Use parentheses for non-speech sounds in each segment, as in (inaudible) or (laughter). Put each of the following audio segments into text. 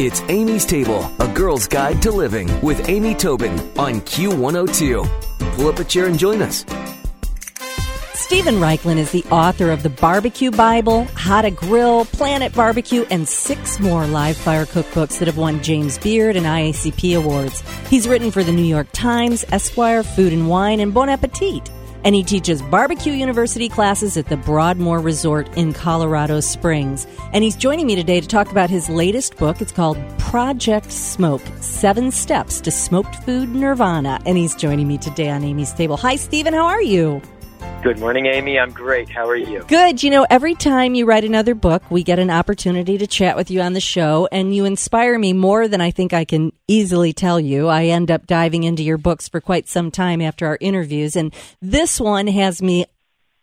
It's Amy's Table, a girl's guide to living with Amy Tobin on Q102. Pull up a chair and join us. Stephen Raichlen is the author of the Barbecue Bible, How to Grill, Planet Barbecue, and six more live fire cookbooks that have won James Beard and IACP awards. He's written for the New York Times, Esquire, Food and Wine, and Bon Appetit and he teaches barbecue university classes at the Broadmoor Resort in Colorado Springs. And he's joining me today to talk about his latest book. It's called Project Smoke Seven Steps to Smoked Food Nirvana. And he's joining me today on Amy's Table. Hi, Stephen. How are you? Good morning, Amy. I'm great. How are you? Good. You know, every time you write another book, we get an opportunity to chat with you on the show, and you inspire me more than I think I can easily tell you. I end up diving into your books for quite some time after our interviews, and this one has me,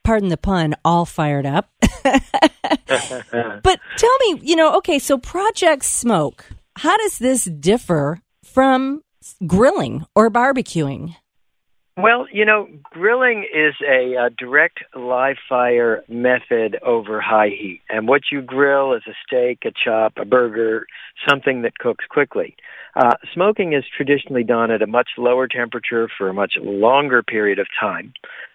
pardon the pun, all fired up. (laughs) but tell me, you know, okay, so Project Smoke, how does this differ from grilling or barbecuing? Well, you know, grilling is a, a, direct live fire method over high heat. And what you grill is a steak, a chop, a burger, something that cooks quickly. Uh, smoking is traditionally done at a much lower temperature for a much longer period of time.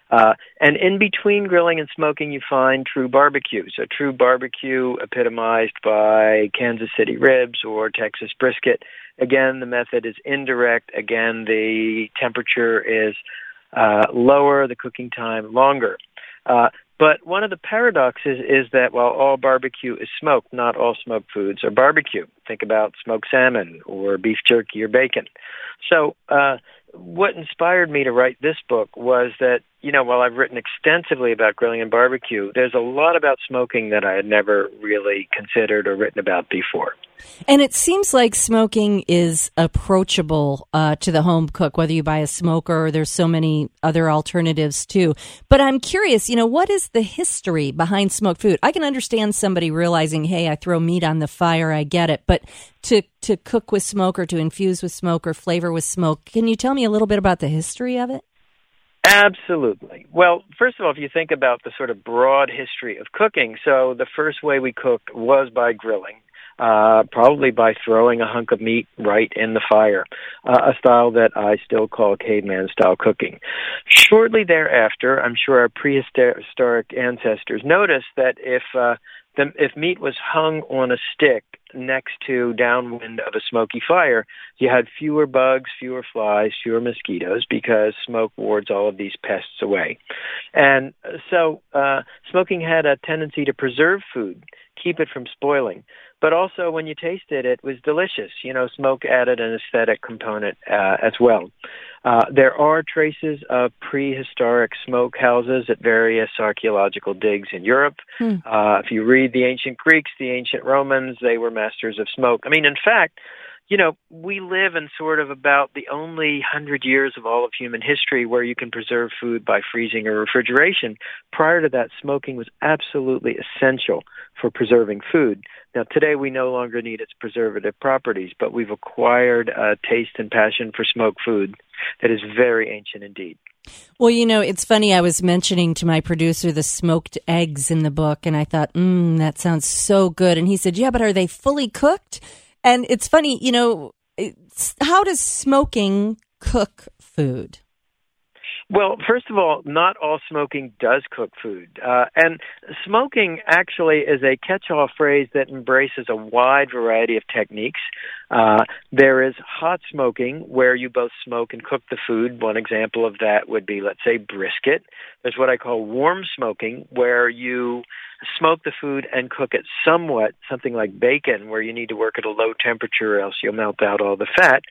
Uh, and in between grilling and smoking, you find true barbecue. So true barbecue epitomized by Kansas City ribs or Texas brisket Again, the method is indirect. Again, the temperature is uh, lower, the cooking time longer. Uh, but one of the paradoxes is that while all barbecue is smoked, not all smoked foods are barbecue. Think about smoked salmon or beef jerky or bacon. So, uh, what inspired me to write this book was that, you know, while I've written extensively about grilling and barbecue, there's a lot about smoking that I had never really considered or written about before. And it seems like smoking is approachable uh, to the home cook, whether you buy a smoker or there's so many other alternatives too. But I'm curious, you know, what is the history behind smoked food? I can understand somebody realizing, hey, I throw meat on the fire, I get it. But to, to cook with smoke or to infuse with smoke or flavor with smoke, can you tell me a little bit about the history of it? Absolutely. Well, first of all, if you think about the sort of broad history of cooking, so the first way we cooked was by grilling uh, probably by throwing a hunk of meat right in the fire, uh, a style that I still call caveman style cooking. Shortly thereafter, I'm sure our prehistoric ancestors noticed that if uh, the, if meat was hung on a stick next to downwind of a smoky fire, you had fewer bugs, fewer flies, fewer mosquitoes because smoke wards all of these pests away. And so uh, smoking had a tendency to preserve food, keep it from spoiling but also when you tasted it, it was delicious. You know, smoke added an aesthetic component uh, as well. Uh, there are traces of prehistoric smoke houses at various archaeological digs in Europe. Hmm. Uh, if you read the ancient Greeks, the ancient Romans, they were masters of smoke. I mean, in fact, you know, we live in sort of about the only hundred years of all of human history where you can preserve food by freezing or refrigeration. Prior to that, smoking was absolutely essential for preserving food. Now, today we no longer need its preservative properties, but we've acquired a taste and passion for smoked food that is very ancient indeed. Well, you know, it's funny. I was mentioning to my producer the smoked eggs in the book, and I thought, mmm, that sounds so good. And he said, yeah, but are they fully cooked? And it's funny, you know, how does smoking cook food? Well, first of all, not all smoking does cook food. Uh, and smoking actually is a catch-all phrase that embraces a wide variety of techniques. Uh, there is hot smoking, where you both smoke and cook the food. One example of that would be, let's say, brisket. There's what I call warm smoking, where you smoke the food and cook it somewhat, something like bacon, where you need to work at a low temperature, or else you'll melt out all the fat.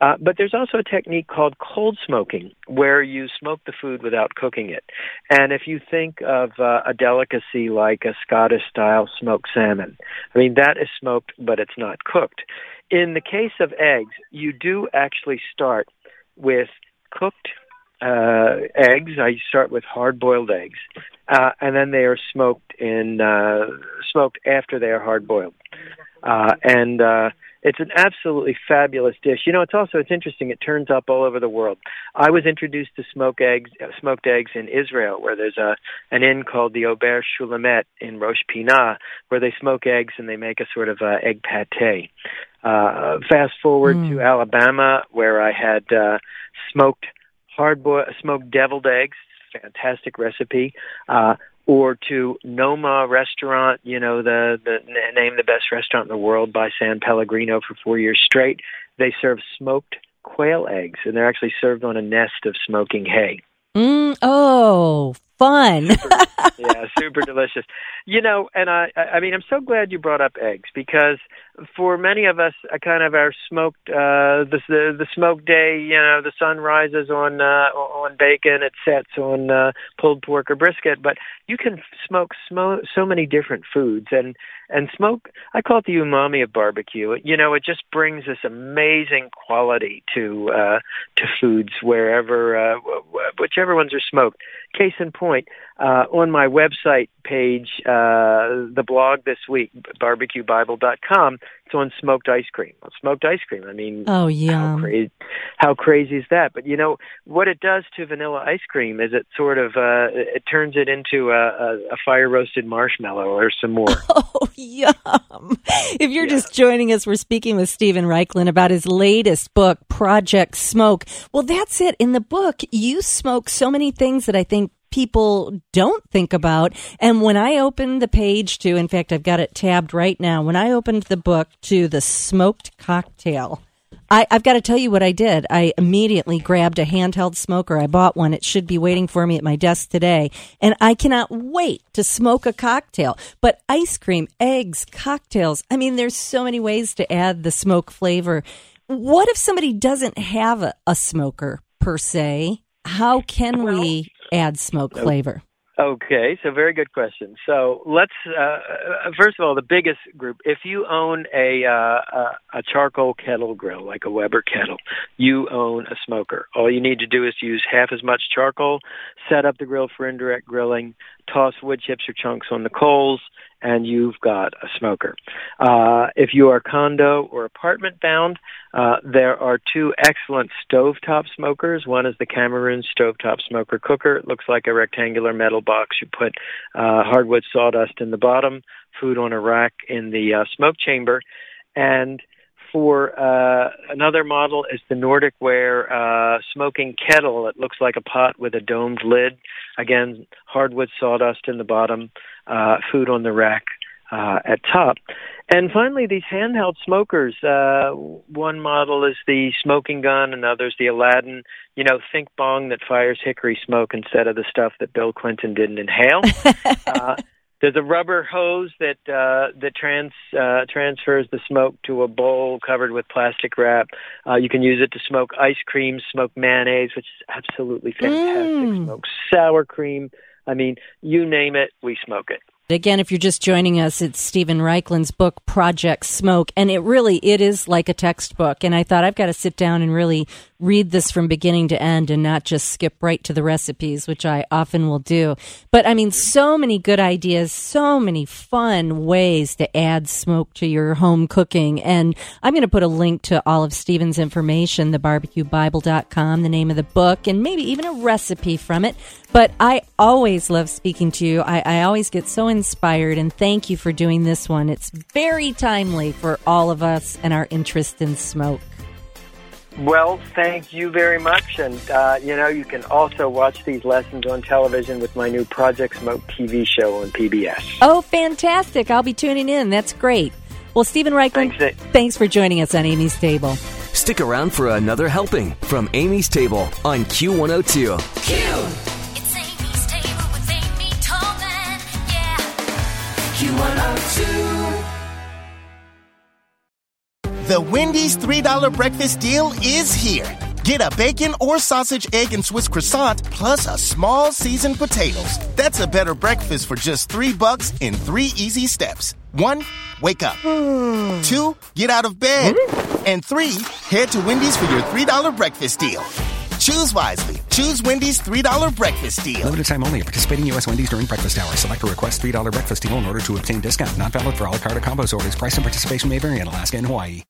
Uh, but there's also a technique called cold smoking, where you smoke the food without cooking it. And if you think of uh, a delicacy like a Scottish style smoked salmon, I mean, that is smoked, but it's not cooked. In the case of eggs, you do actually start with cooked uh, eggs. I start with hard-boiled eggs, uh, and then they are smoked in uh, smoked after they are hard-boiled. Uh, and uh, it's an absolutely fabulous dish. You know, it's also it's interesting. It turns up all over the world. I was introduced to smoked eggs, uh, smoked eggs in Israel, where there's a an inn called the Auberge Shulamit in Rosh Pinah, where they smoke eggs and they make a sort of uh, egg pate. Uh, fast forward mm. to Alabama, where I had uh, smoked hard boiled, smoked deviled eggs. Fantastic recipe. Uh, or to Noma Restaurant, you know, the, the name the best restaurant in the world by San Pellegrino for four years straight. They serve smoked quail eggs, and they're actually served on a nest of smoking hay. Mm, oh, fun. super, (laughs) yeah, super delicious. You know, and I, I mean, I'm so glad you brought up eggs because for many of us, a kind of our smoked, uh, the, the, the smoked day, you know, the sun rises on, uh, on bacon, it sets on, uh, pulled pork or brisket, but you can smoke smo- so many different foods and, and smoke, I call it the umami of barbecue. You know, it just brings this amazing quality to, uh, to foods wherever, uh, whichever ones are smoked. Case in point, uh, on my website page, uh, the blog this week, barbecuebible.com, it's on smoked ice cream. Well, smoked ice cream. I mean, oh yeah, how crazy, how crazy is that? But you know what it does to vanilla ice cream is it sort of uh, it turns it into a, a, a fire roasted marshmallow or s'more. (laughs) Oh yum! If you're yeah. just joining us, we're speaking with Stephen Raichlen about his latest book, Project Smoke. Well, that's it. In the book, you smoke so many things that I think people don't think about. And when I opened the page to, in fact, I've got it tabbed right now. When I opened the book to the smoked cocktail, I, have got to tell you what I did. I immediately grabbed a handheld smoker. I bought one. It should be waiting for me at my desk today. And I cannot wait to smoke a cocktail. But ice cream, eggs, cocktails. I mean, there's so many ways to add the smoke flavor. What if somebody doesn't have a, a smoker per se? How can we add smoke flavor? Okay, so very good question. So let's uh, uh, first of all, the biggest group. If you own a uh, a charcoal kettle grill, like a Weber kettle, you own a smoker. All you need to do is use half as much charcoal, set up the grill for indirect grilling, toss wood chips or chunks on the coals, and you've got a smoker. Uh, if you are condo or apartment bound, uh, there are two excellent stovetop smokers. One is the Camerons stovetop smoker cooker. It looks like a rectangular metal box. You put uh, hardwood sawdust in the bottom, food on a rack in the uh, smoke chamber, and for uh, another model is the Nordic Ware uh, smoking kettle. It looks like a pot with a domed lid. Again, hardwood sawdust in the bottom, uh, food on the rack uh, at top. And finally, these handheld smokers. Uh, one model is the smoking gun, another's the Aladdin. You know, think bong that fires hickory smoke instead of the stuff that Bill Clinton didn't inhale. (laughs) uh, there's a rubber hose that uh, that trans uh, transfers the smoke to a bowl covered with plastic wrap. Uh, you can use it to smoke ice cream, smoke mayonnaise, which is absolutely fantastic. Mm. Smoke sour cream. I mean, you name it, we smoke it. Again, if you're just joining us, it's Stephen Raichlen's book, Project Smoke. And it really, it is like a textbook. And I thought I've got to sit down and really read this from beginning to end and not just skip right to the recipes, which I often will do. But I mean, so many good ideas, so many fun ways to add smoke to your home cooking. And I'm going to put a link to all of Stephen's information, thebarbecuebible.com, the name of the book, and maybe even a recipe from it. But I always love speaking to you. I, I always get so inspired, and thank you for doing this one. It's very timely for all of us and our interest in smoke. Well, thank you very much. And, uh, you know, you can also watch these lessons on television with my new Project Smoke TV show on PBS. Oh, fantastic. I'll be tuning in. That's great. Well, Stephen Raichlen, thanks, thanks for joining us on Amy's Table. Stick around for another helping from Amy's Table on Q102. Q! Q102. The Wendy's $3 breakfast deal is here. Get a bacon or sausage, egg, and Swiss croissant plus a small seasoned potatoes. That's a better breakfast for just three bucks in three easy steps. One, wake up. Hmm. Two, get out of bed. Hmm? And three, head to Wendy's for your $3 breakfast deal. Choose wisely. Choose Wendy's $3 breakfast deal. Limited time only. Participating U.S. Wendy's during breakfast hours. Select a request $3 breakfast deal in order to obtain discount. Not valid for all card or combos orders. Price and participation may vary in Alaska and Hawaii.